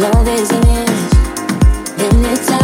Love is an end, Then it's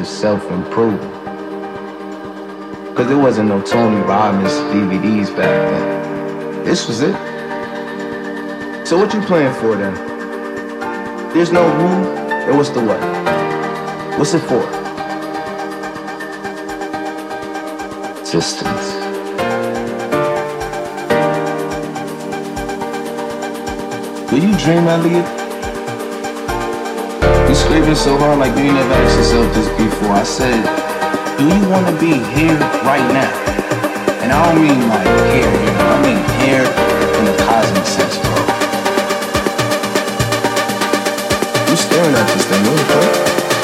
of self-improvement. Cause there wasn't no Tony Robbins DVDs back then. This was it. So what you playing for then? There's no who, then what's the what? What's it for? Existence. Do you dream, Elliot? You screaming so hard like you never asked yourself this before. I said, do you want to be here right now? And I don't mean like here, you know, I mean here in the cosmic sense, bro. You staring at this thing, what the fuck?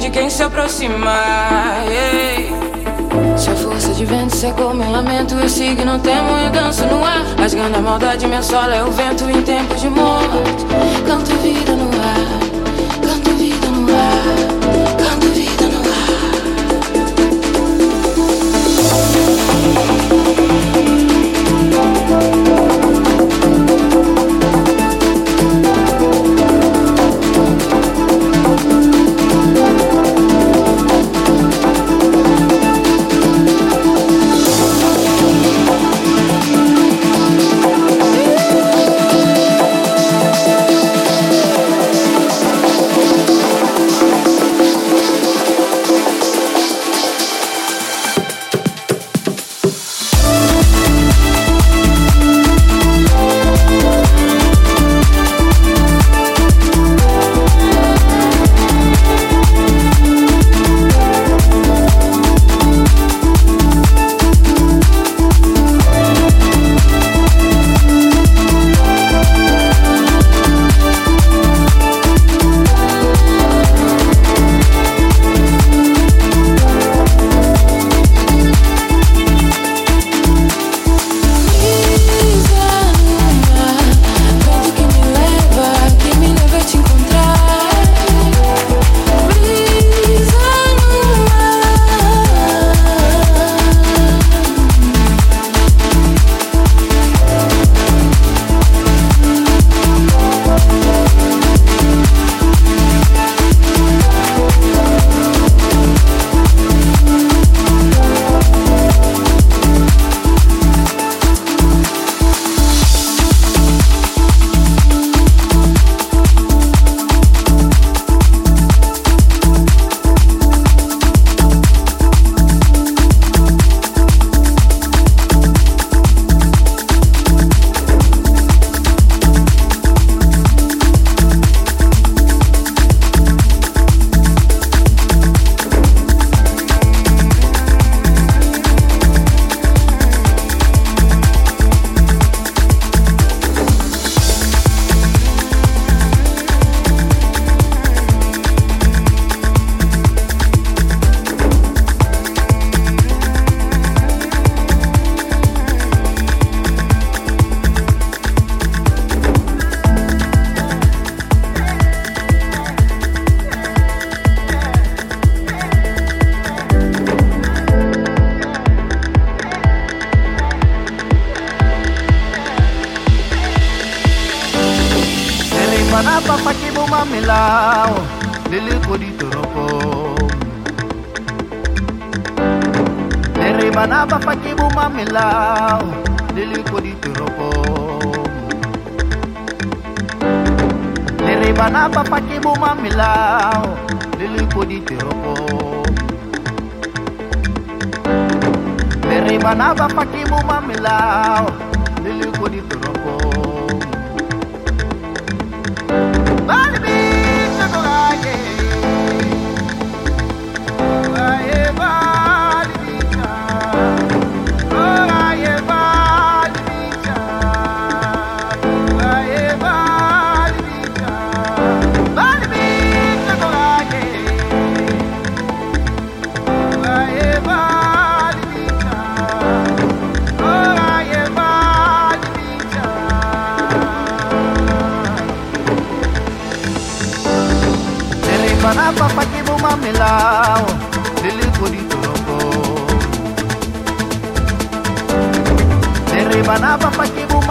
De quem se aproximar. Se a força de vento secou meu lamento, eu sigo, não temo e danço no ar. Rasgando a maldade, minha sola é o vento em tempos de morte. Canto vida no ar,